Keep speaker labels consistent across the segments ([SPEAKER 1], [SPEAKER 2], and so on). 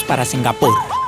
[SPEAKER 1] para
[SPEAKER 2] Singapur.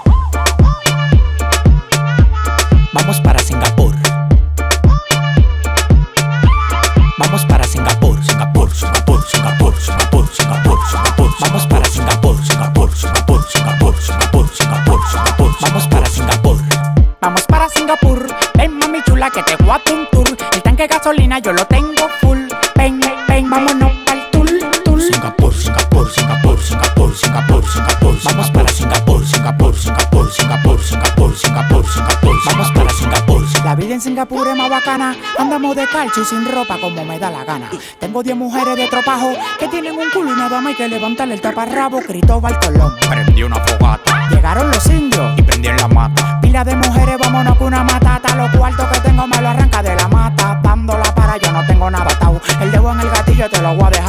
[SPEAKER 3] Bacana. Andamos de calcio y sin ropa como me da la gana. Tengo 10 mujeres de tropajo que tienen un culo y nada más hay que levantarle el taparrabo. Cristóbal Colón.
[SPEAKER 2] Prendí una fogata
[SPEAKER 3] Llegaron los indios.
[SPEAKER 2] y prendí en la mata.
[SPEAKER 3] Pila de mujeres, vámonos con una matata. Los cuartos que tengo me lo arranca de la mata. Dándola para, yo no tengo nada atado. El dedo en el gatillo te lo voy a dejar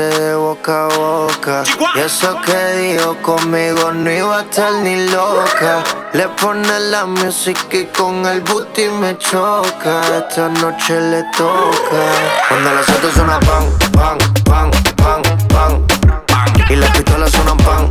[SPEAKER 4] de boca a boca. Y eso que dijo conmigo no iba a estar ni loca. Le pone la música y con el booty me choca. Esta noche le toca. Cuando las autos suenan pan, pan, pan, pan, pan. Y las pistolas suenan pan,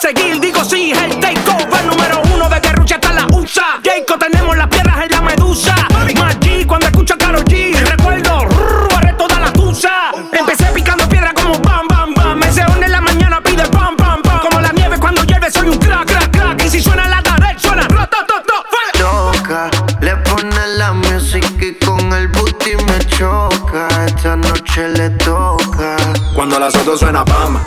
[SPEAKER 5] seguir, digo sí, es el takeover Número uno de Guerrucha hasta la USA. Jacob tenemos las piedras en la medusa. Más G cuando escucho a Karol G Recuerdo, rrr, barré toda la tusa. Empecé picando piedra como bam, bam, bam. Me se en la mañana pide pam, pam, pam. Como la nieve cuando llueve soy un crack, crack, crack. Y si suena la tarde suena fuera.
[SPEAKER 4] Toca, le pone la música y con el booty me choca. Esta noche le toca.
[SPEAKER 5] Cuando las autos suena pam,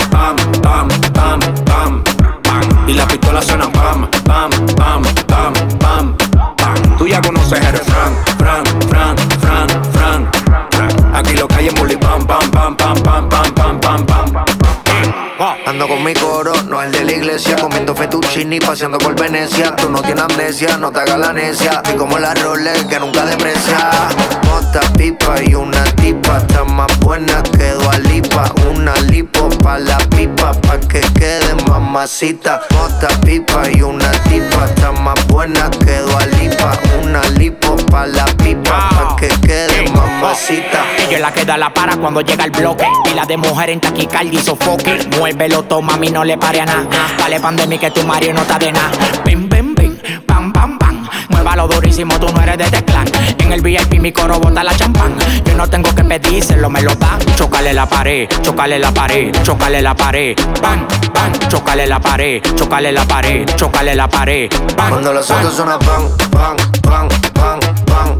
[SPEAKER 4] iglesia, comiendo fettuccini, paseando por Venecia. Tú no tienes amnesia, no te hagas la necia. Y como la Rolex que nunca deprecia. Mota, pipa y una tipa, está más buena que Lipa. Una lipo pa' la pipa, pa' que quede mamacita. Mota, pipa y una tipa, está más buena que Lipa. Una lipo pa' la pipa, pa' que quede mamacita.
[SPEAKER 3] Ella la que da la para cuando llega el bloque. Y la de mujer en taquicardia y sofoque. Muévelo, toma, mami, no le pare a nada. Dale pandemia que tu marido no está de nada. Ven, ven, ven, pam, pam, pam. Muévalo durísimo, tú no eres de Teclan. En el VIP mi coro bota la champán. Yo no tengo que pedírselo, me lo dan. Chocale la pared, chocale la pared, chocale la pared. Bang, bang, chocale la pared, chocale la pared, chocale la pared. Bang,
[SPEAKER 4] Cuando los autos suenan pan, pan, pan, pan, pan.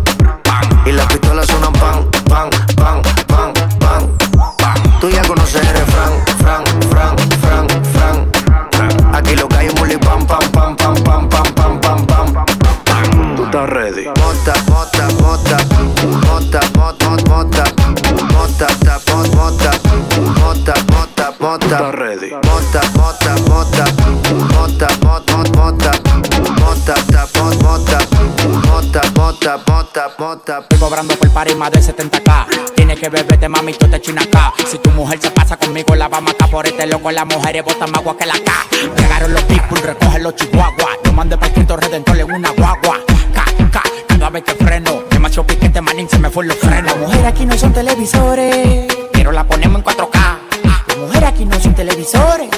[SPEAKER 4] Y las pistolas suenan pan, pan, pan, pan, pan. Tú ya conoces el refrán,
[SPEAKER 5] Tú estás ready.
[SPEAKER 4] Mota, mota, mota, mota, mota, mota, mota, ta, mot, mota, mota, mota, mota,
[SPEAKER 5] ready.
[SPEAKER 4] mota, mota, mota, mota, mot, mot, mota, mota, ta, mot, mota, mota, mota, mota, mota.
[SPEAKER 3] Estoy cobrando por par y más de 70k. Tienes que beberte, mami, tú te china acá. Si tu mujer se pasa conmigo, la vamos acá por este loco. Las mujeres botan más agua que la K. Llegaron los people, recogen los chihuahuas. Yo mandé para Cristo Redentor en una guagua. Vez que freno. Demasiado piquete, manín, se me fue los frenos. Las mujeres aquí no son televisores, pero la ponemos en 4K. Las mujeres aquí no son televisores,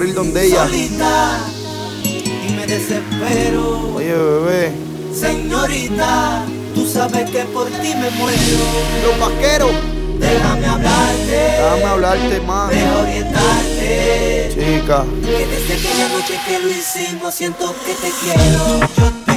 [SPEAKER 6] por
[SPEAKER 7] ir donde ella.
[SPEAKER 8] Solita, y me desespero.
[SPEAKER 7] Oye, bebé.
[SPEAKER 8] Señorita, tú sabes que por ti me muero.
[SPEAKER 7] Los vaqueros.
[SPEAKER 8] Déjame hablarte.
[SPEAKER 7] Déjame hablarte más.
[SPEAKER 8] Déjame orientarte.
[SPEAKER 7] Chica.
[SPEAKER 8] Que desde aquella noche que lo hicimos siento que te quiero. Yo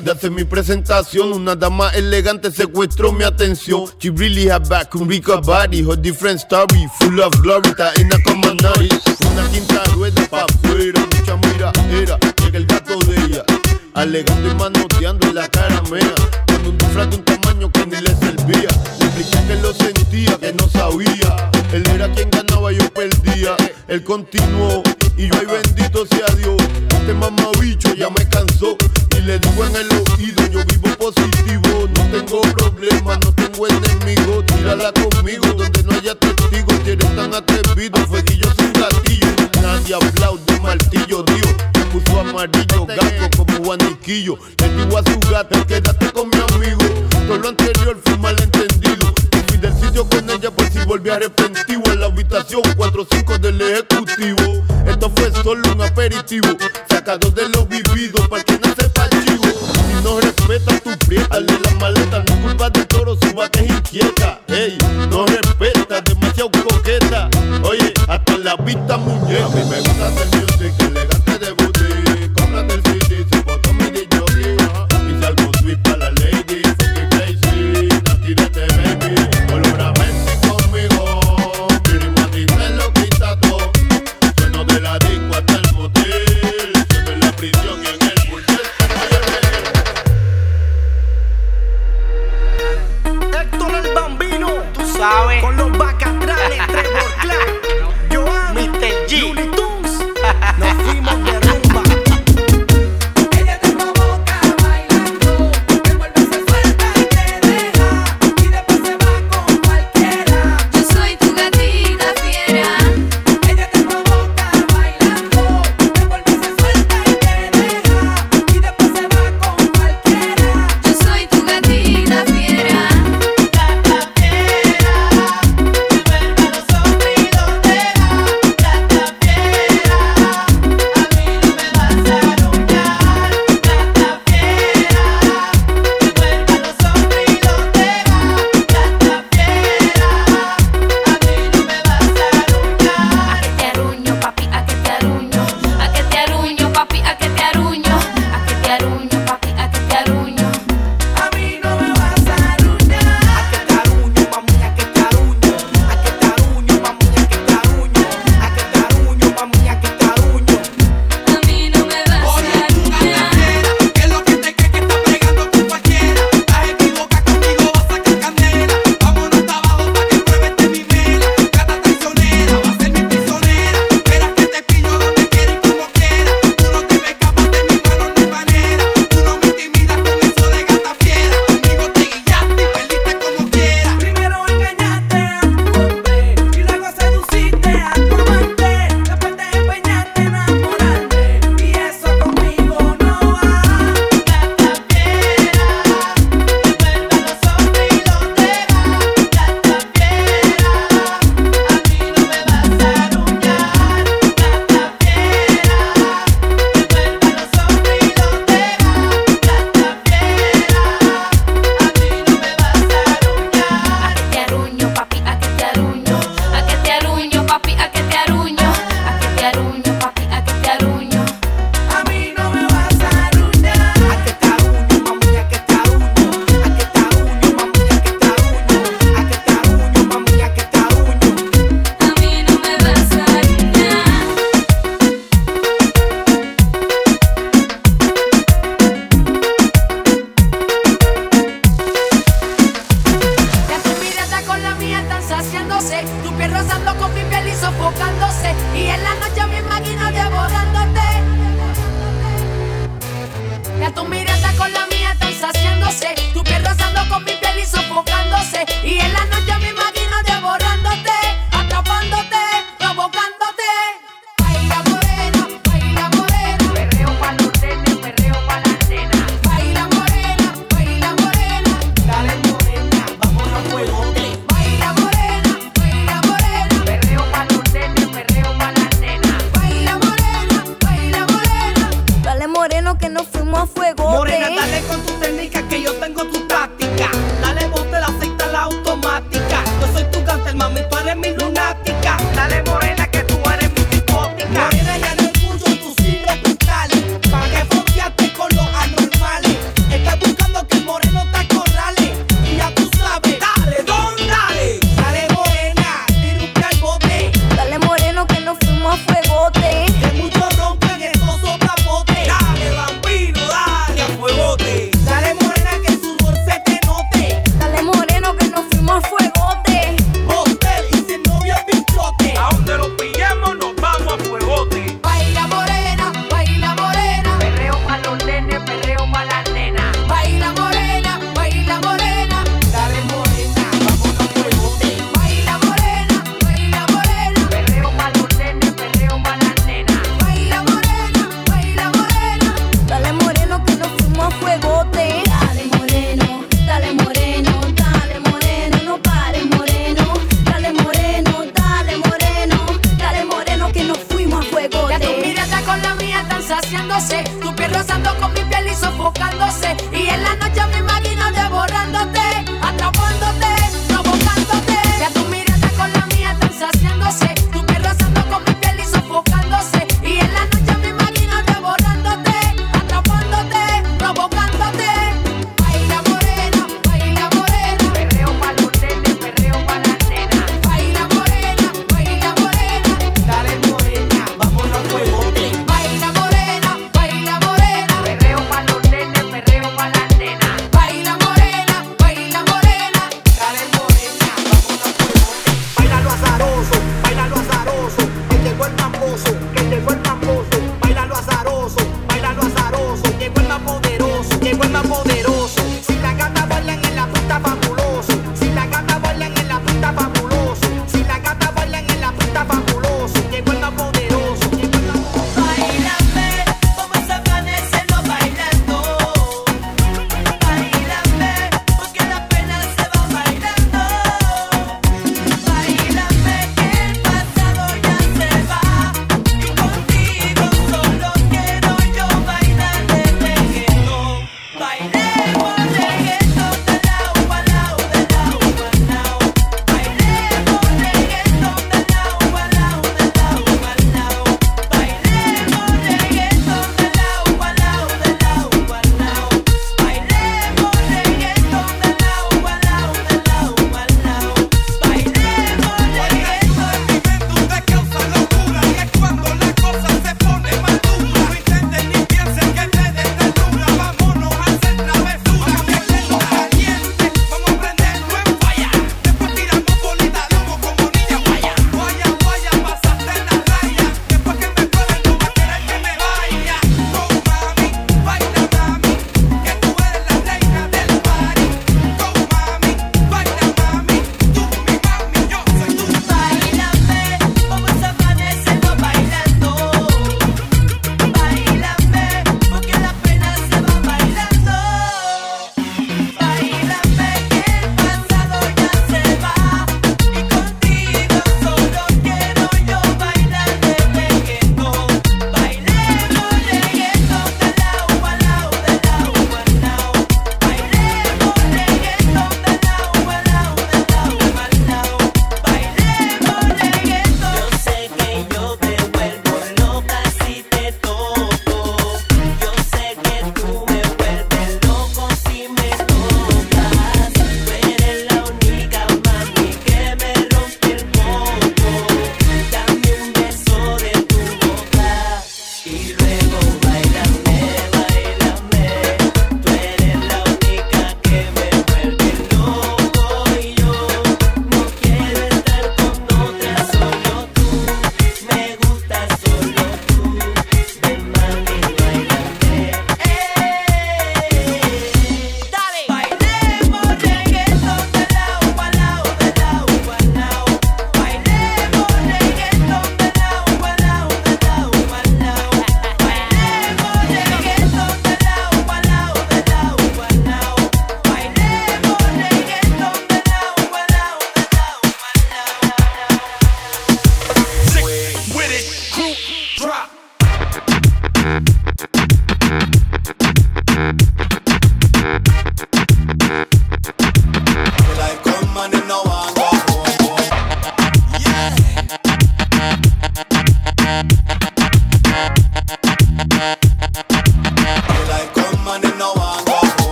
[SPEAKER 9] de
[SPEAKER 10] hacer mi presentación, una dama elegante secuestró mi atención. She really had back, un rico body, her different story, full of glory, está en la. Una quinta rueda pa' afuera, mucha mira era, llega el gato de ella, alegando y manoteando en la cara mea, con un disfraz de un tamaño que ni le servía. Le expliqué que lo sentía, que no sabía, él era quien ganaba, yo perdía, él continuó amarillo, este gato como guaniquillo. Le digo a su gata, quédate con mi amigo. Todo lo anterior fue malentendido. Yo fui del sitio con ella por si volví arrepentido. En la habitación 4-5 del ejecutivo. Esto fue solo un aperitivo. Sacado de lo vivido, para que no sepa chivo. Si no respeta tu prieta, le la maleta. No culpa de toro, su bate es inquieta. Ey, no respeta, demasiado coqueta. Oye, hasta la vista muñeca. A mí me gusta
[SPEAKER 11] ser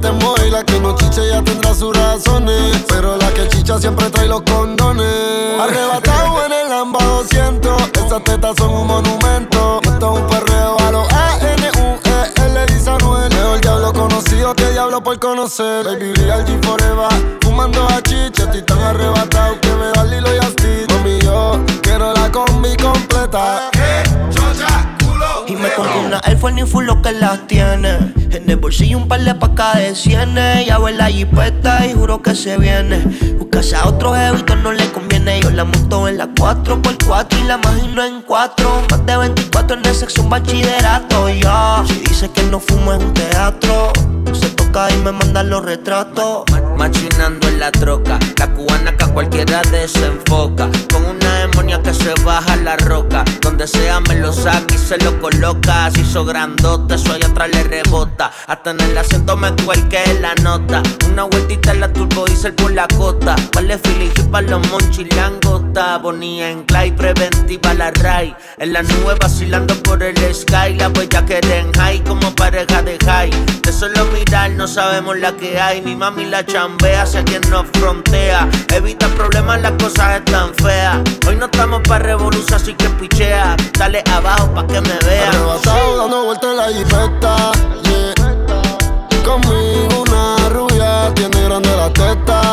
[SPEAKER 11] te y la que
[SPEAKER 12] no
[SPEAKER 13] chiche ya tendrá sus razones. Pero la que chicha siempre trae los condones. Arrebatado en el Lamba 200. Esas tetas son un monumento. Esto es un perreo a los A-N-U-E-L, dice Anuel. Diablo conocido que diablo por conocer. Baby, real G forever. Fumando a chicha, estoy tan arrebatado que me da Lilo y Asti. Mami, yo quiero la combi completa.
[SPEAKER 14] Y me compro una Air ni full lo que las tiene. En el bolsillo un par de pacas de cienes. Ya ve la jipeta y juro que se viene. Buscase a otro jevito no le conviene. Yo la monto en la 4x4 y la imagino en 4. Más de 24 en el sexo, un bachillerato. Ya, si dice que no fumo es un teatro. Y me manda los retratos.
[SPEAKER 15] Machinando en la troca, la cubana que a cualquiera desenfoca. Con una demonia que se baja la roca. Donde sea me lo saca y se lo coloca. Si hizo grandote, eso allá atrás le rebota. Hasta en el acento me cuelque la nota. Una vueltita en la turbo diesel por la costa. Vale Philly para los monchis langota. Bonía en clay, preventiva la ray. En la nube vacilando por el sky. La huella que en high como pareja de high. De solo mirar no sabemos la que hay. Mi mami la chambea hacia quien nos frontea. Evita problemas, las cosas están feas. Hoy no estamos para revolución, así que pichea. Dale abajo pa' que me vean.
[SPEAKER 13] Arrebatado dando vueltas en la jipeta. Yeah. Conmigo una rubia tiene grande la teta.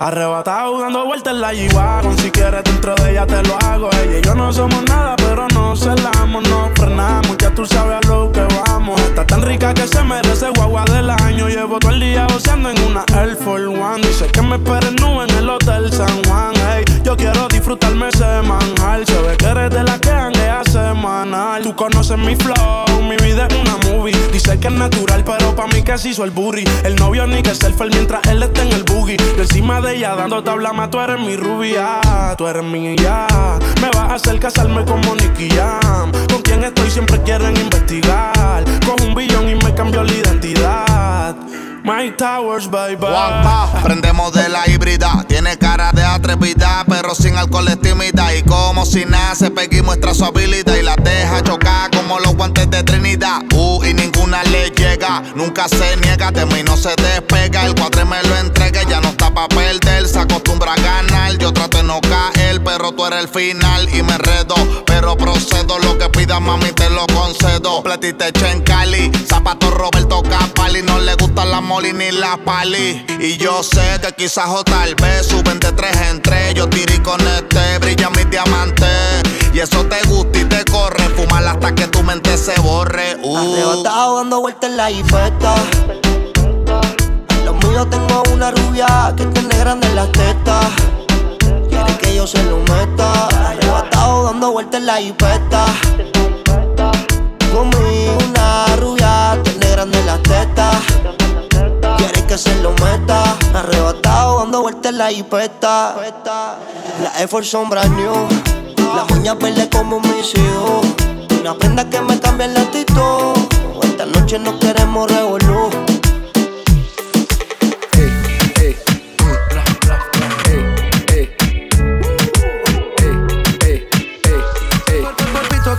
[SPEAKER 11] Arrebatado dando vueltas en la G-Wagon Si quieres dentro de ella te lo hago. Ella y yo no somos nada pero no celamos No frenamos, ya tú sabes a lo que vamos. Está tan rica que se merece guagua del año. Llevo todo el día goceando en una Air Force One. Dice que me esperen nube en el Hotel San Juan. Ey, Yo quiero disfrutarme semanal Se ve que eres de la que hanguea semanal. Tú conoces mi flow, mi vida es una movie. Dice que es natural pero pa' mí que se hizo el burry El novio ni que selfie mientras él está en el boogie. Yo encima de ella dando tabla más Tú eres mi rubia, tú eres mi ya Me vas a hacer casarme como Nicky Jam. Con quien estoy siempre quieren investigar. Con un billón y me la identidad My Towers, baby
[SPEAKER 16] Juanpa, prendemos de la híbrida. Tiene cara de atrevida, pero sin alcohol es tímida. Y como si nace, Peggy muestra su habilidad y la deja chocar como los guantes de Trinidad. Uh, y ninguna le llega, nunca se niega, de mí no se despega. El cuadre me lo entrega, ya no está pa' perder. Se acostumbra a ganar, yo trato no caer, pero tú eres el final y me enredo. Pero procedo, lo que pidas, mami, te lo concedo. Platite en Cali, zapato Roberto Capali, no le gusta la moli ni la pali. Y yo sé que quizás o tal vez suben de tres en tres. Yo tiré y con este brilla mi diamante. Y eso te gusta y te corre. Fumar hasta que tu mente se borre. Uh.
[SPEAKER 14] Dando vueltas en la jipeta. Los míos tengo una rubia que tiene grande las tetas. Yo se lo meta. Arrebatado dando vueltas en la jipeta. Conmigo una rubia tiene grande las tetas. Quiere que se lo meta. Arrebatado dando vueltas en la jipeta. La Air Force son new.
[SPEAKER 17] La uña verde como mis hijos. Una prenda que me cambia la actitud. Esta noche no queremos revolú.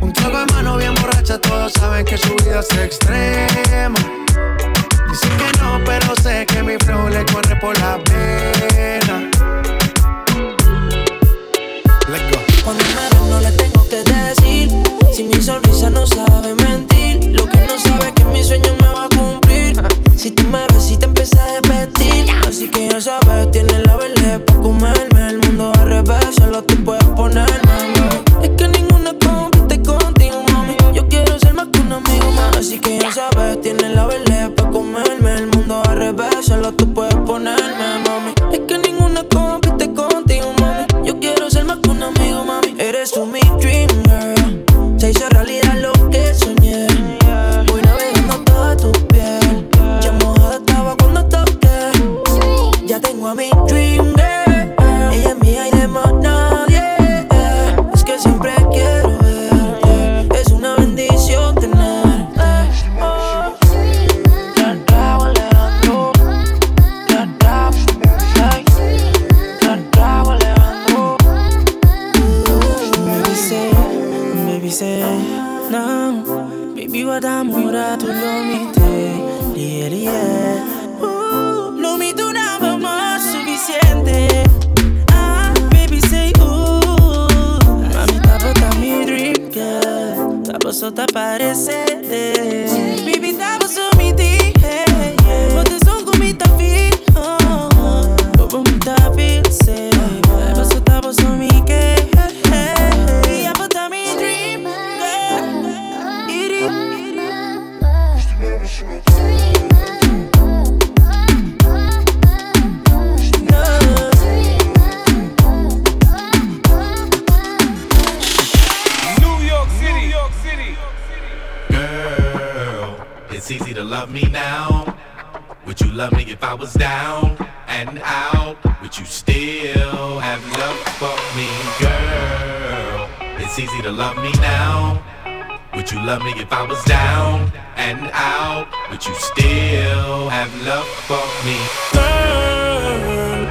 [SPEAKER 18] Un trago de mano bien borracha, todos saben que su vida es extrema. Dice que no, pero sé que mi flow le corre por la pena.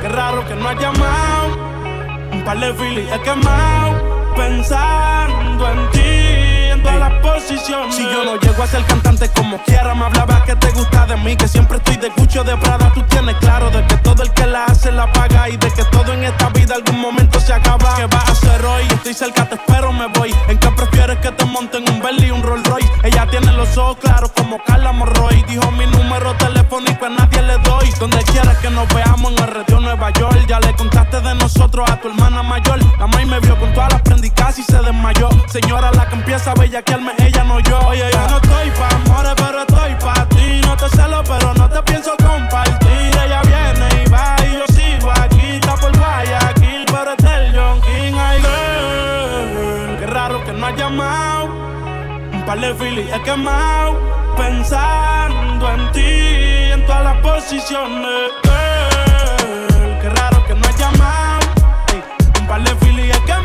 [SPEAKER 11] Qué raro que no has llamado. Un par de filis he quemado. Pensando en ti, todas las posiciones. Si yo no llego a ser cantante como quiera, me hablaba que te gusta de mí. Que siempre estoy de cucho de Prada. Tú tienes claro de que todo el que la hace la paga. Y de que todo en esta vida algún momento se acaba. ¿Qué vas a hacer hoy? Estoy cerca, te espero, me voy. ¿En qué prefieres que te monten un Bentley y un Rolls Royce? Ella tiene los ojos claros como Carla Morroy. Dijo mi número telefónico a nadie le doy. Donde quieras que nos veamos en el retiro Nueva York. Ya le contaste de nosotros a tu hermana mayor. La maíz me vio con todas las prendas y se desmayó. Señora, la que empieza a bellaquearme, ella no yo. Oye, no estoy pa' amores, pero estoy pa' ti. No te celo, pero no te pienso compartir. Ella viene y va y yo sigo aquí. Está por Guayaquil, pero es del John King. Ay, girl, qué raro que no has llamado. Un par de filis he quemado. Pensando en ti, en todas las posiciones. Girl, qué raro que no has llamado. Un par de filis he quemado.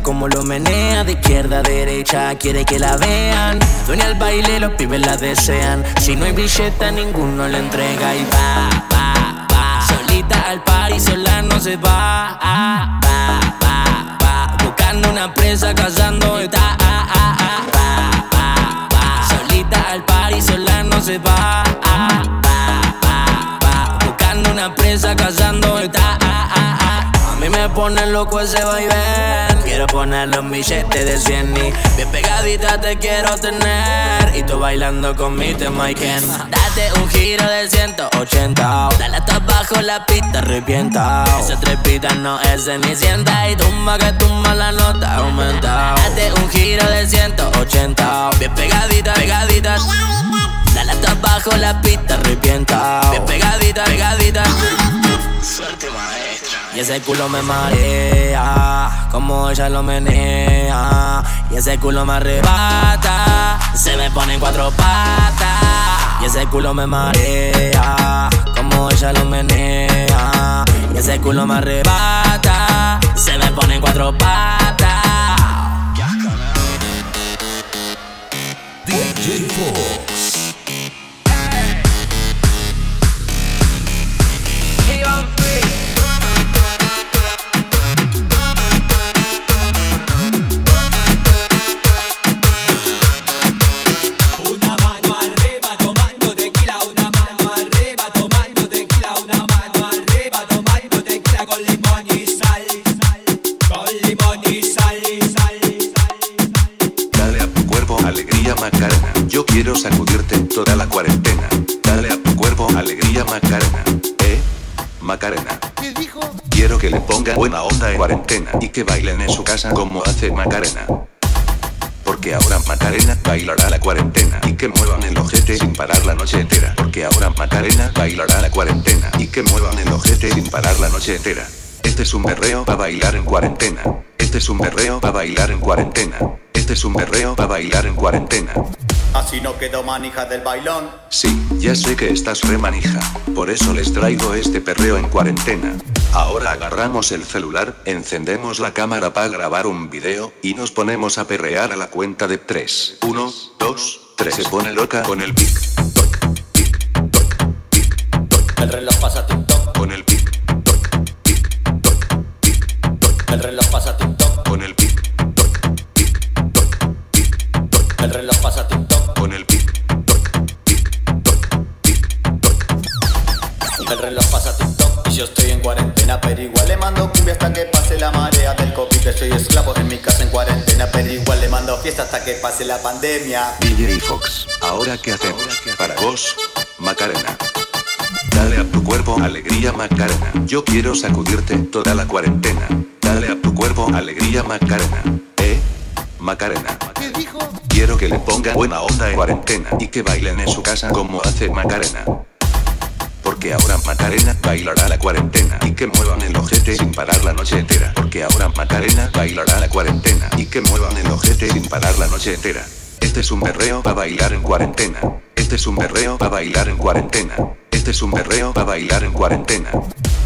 [SPEAKER 19] como lo menea De izquierda a derecha, quiere que la vean. Dueña al baile, los pibes la desean. Si no hay billeta, ninguno le entrega Y va, va, va. Solita al par y sola no se va ah, Va, va, va. Buscando una presa, cazando está ah, ah, ah, Va, va, va. Solita al par y sola no se va ah, Va, va, va. Buscando una presa, cazando está ah, ah, ah. A mí me pone loco ese vaivén Quiero ponerle un billete de 100 y Bien pegadita te quiero tener. Y tú bailando con mi tema y Ken. Date un giro de 180 Dale hasta abajo la pista arrepienta Esa trepita no es cenicienta. Y tumba que tumba la nota aumenta. Date un giro de 180 Bien pegadita, pegadita. Dale hasta abajo la pista arrepienta Bien pegadita, pegadita.
[SPEAKER 20] Suerte maestra.
[SPEAKER 19] Y ese culo me marea, como ella lo menea. Y ese culo me arrebata, se me pone en cuatro patas. Y ese culo me marea, como ella lo menea. Y ese culo me arrebata, se me pone en cuatro patas.
[SPEAKER 21] DJ.
[SPEAKER 22] Quiero que le ponga buena onda en cuarentena y que bailen en su casa como hace Macarena. Porque ahora Macarena bailará la cuarentena y que muevan el ojete sin parar la noche entera. Porque ahora Macarena bailará la cuarentena y que muevan el ojete sin parar la noche entera. Este es un berreo para bailar en cuarentena. Este es un berreo para bailar en cuarentena. Este es un berreo para bailar en cuarentena.
[SPEAKER 23] Así no quedó manija del bailón.
[SPEAKER 22] Sí, ya sé que estás re manija. Por eso les traigo este perreo en cuarentena. Ahora agarramos el celular, encendemos la cámara para grabar un video y nos ponemos a perrear a la cuenta de 3. 1, 2, 3. Se pone loca con el pic.
[SPEAKER 20] El reloj pasa TikTok.
[SPEAKER 22] Con
[SPEAKER 23] yo estoy en cuarentena, pero igual le mando cumbia hasta que pase la marea del COVID. Que soy esclavo en mi casa en cuarentena, pero igual le mando fiesta hasta que pase la pandemia.
[SPEAKER 22] DJ Fox, ¿ahora qué hacemos? Para vos, Macarena. Dale a tu cuerpo alegría Macarena. Yo quiero sacudirte toda la cuarentena. Dale a tu cuerpo alegría Macarena. Eh, Macarena.
[SPEAKER 9] ¿Qué dijo?
[SPEAKER 22] Quiero que le ponga buena onda en cuarentena y que bailen en su casa como hace Macarena. Porque ahora Macarena bailará la cuarentena y que muevan el ojete sin parar la noche entera. Porque ahora Macarena bailará la cuarentena y que muevan el ojete sin parar la noche entera. Este es un berreo para bailar en cuarentena. Este es un berreo para bailar en cuarentena. Este es un berreo para bailar en cuarentena.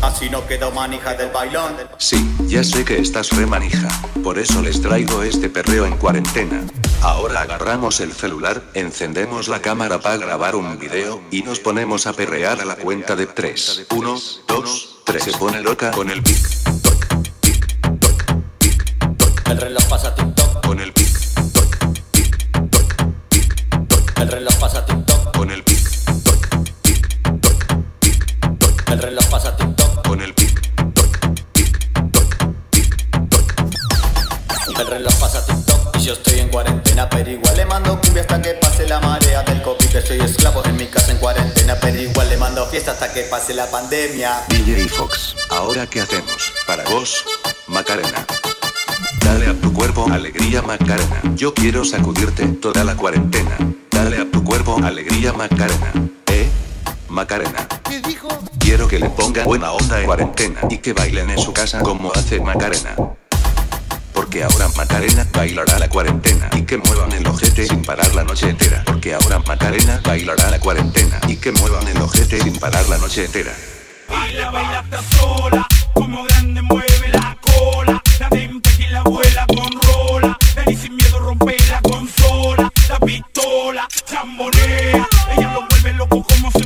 [SPEAKER 23] Así no quedó manija del bailón.
[SPEAKER 22] Sí, ya sé que estás re manija. Por eso les traigo este perreo en cuarentena. Ahora agarramos el celular, encendemos la cámara para grabar un video y nos ponemos a perrear a la cuenta de 3. 1, 2, 3. Se pone loca con el pic.
[SPEAKER 20] El reloj pasa TikTok.
[SPEAKER 22] Con el pic.
[SPEAKER 23] Pero igual le mando cumbia hasta que pase la marea Del COVID soy esclavo en mi casa en cuarentena Pero igual le mando fiesta hasta que pase la pandemia
[SPEAKER 22] DJ Fox, ¿ahora qué hacemos? Para vos, Macarena Dale a tu cuerpo alegría Macarena Yo quiero sacudirte toda la cuarentena Dale a tu cuerpo alegría Macarena ¿Eh? Macarena
[SPEAKER 9] ¿Qué dijo?
[SPEAKER 22] Quiero que le pongan buena onda en cuarentena y que bailen en su casa como hace Macarena. Porque ahora Macarena bailará la cuarentena y que muevan el ojete sin parar la noche entera. Porque ahora Macarena bailará la cuarentena y que muevan el ojete sin parar la noche entera.
[SPEAKER 24] Baila, baila hasta sola, como grande mueve la cola. La dente que la abuela controla. Dani sin miedo rompe la consola, la pistola, chambonea. Ella lo vuelve loco como se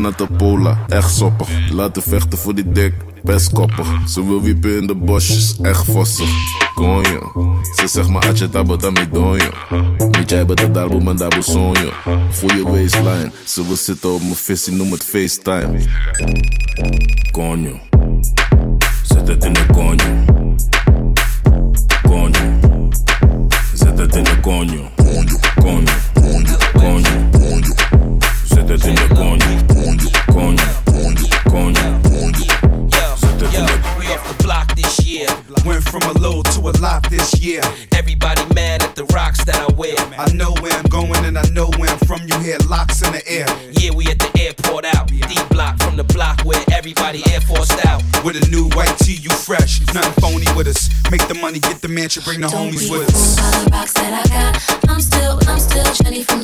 [SPEAKER 11] natte pola, echt soppig. Laten vechten voor die dik, best koppig. Ze wil wiepen in de bosjes, echt vossig. Konjo, ze zegt maar atje tabo tamidonjo. Niet jij bent het daarbo, mijn daarbo sonjo. Goeie waistline, ze wil zitten op mijn vis, noem het FaceTime.
[SPEAKER 25] Konjo, zet het in
[SPEAKER 26] de konjo. Konjo, zet het in de konjo. get the mansion, bring the Don't homies with us.
[SPEAKER 27] The rocks that I got, I'm still, I'm still Jenny from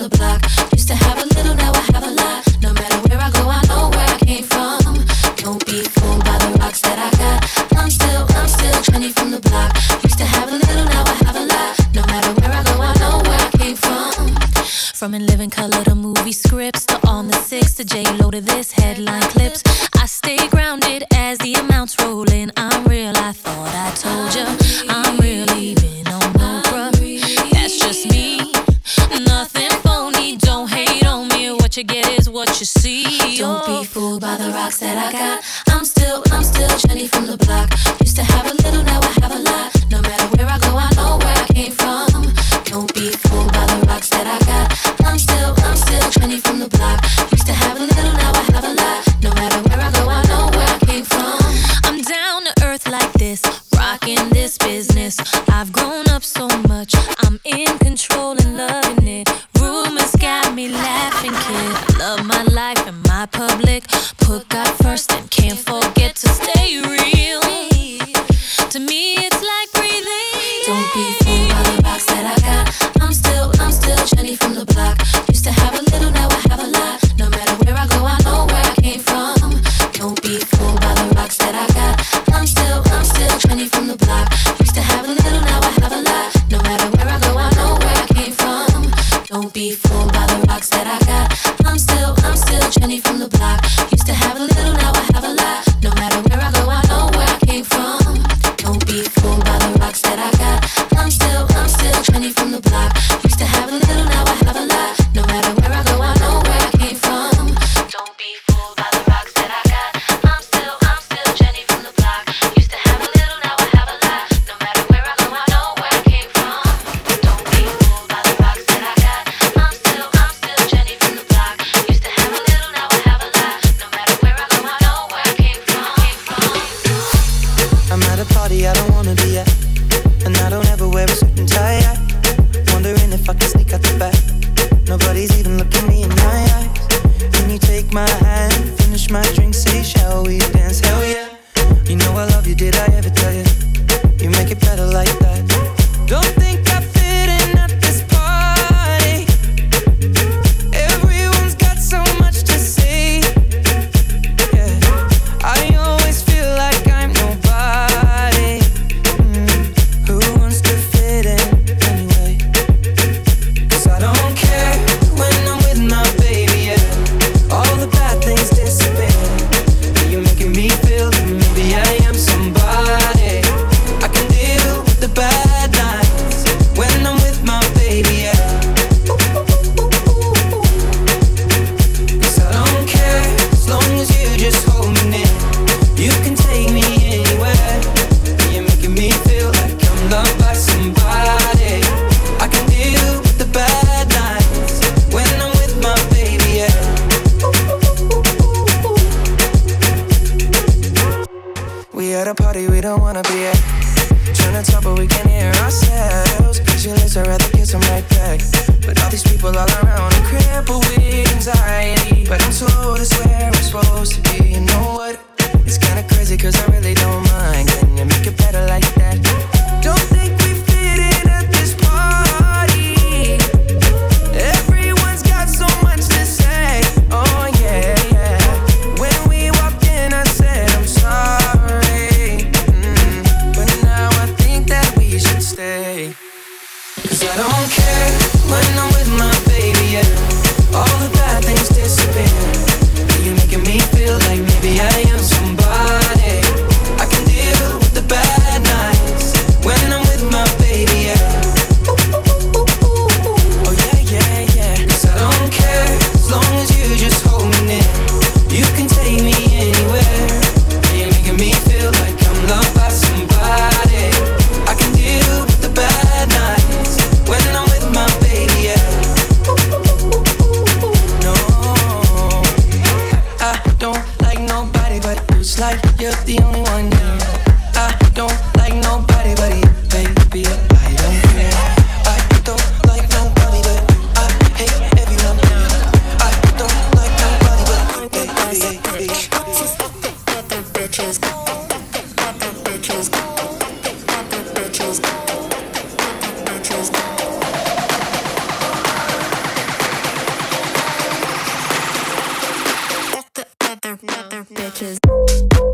[SPEAKER 28] other, other
[SPEAKER 18] bitches.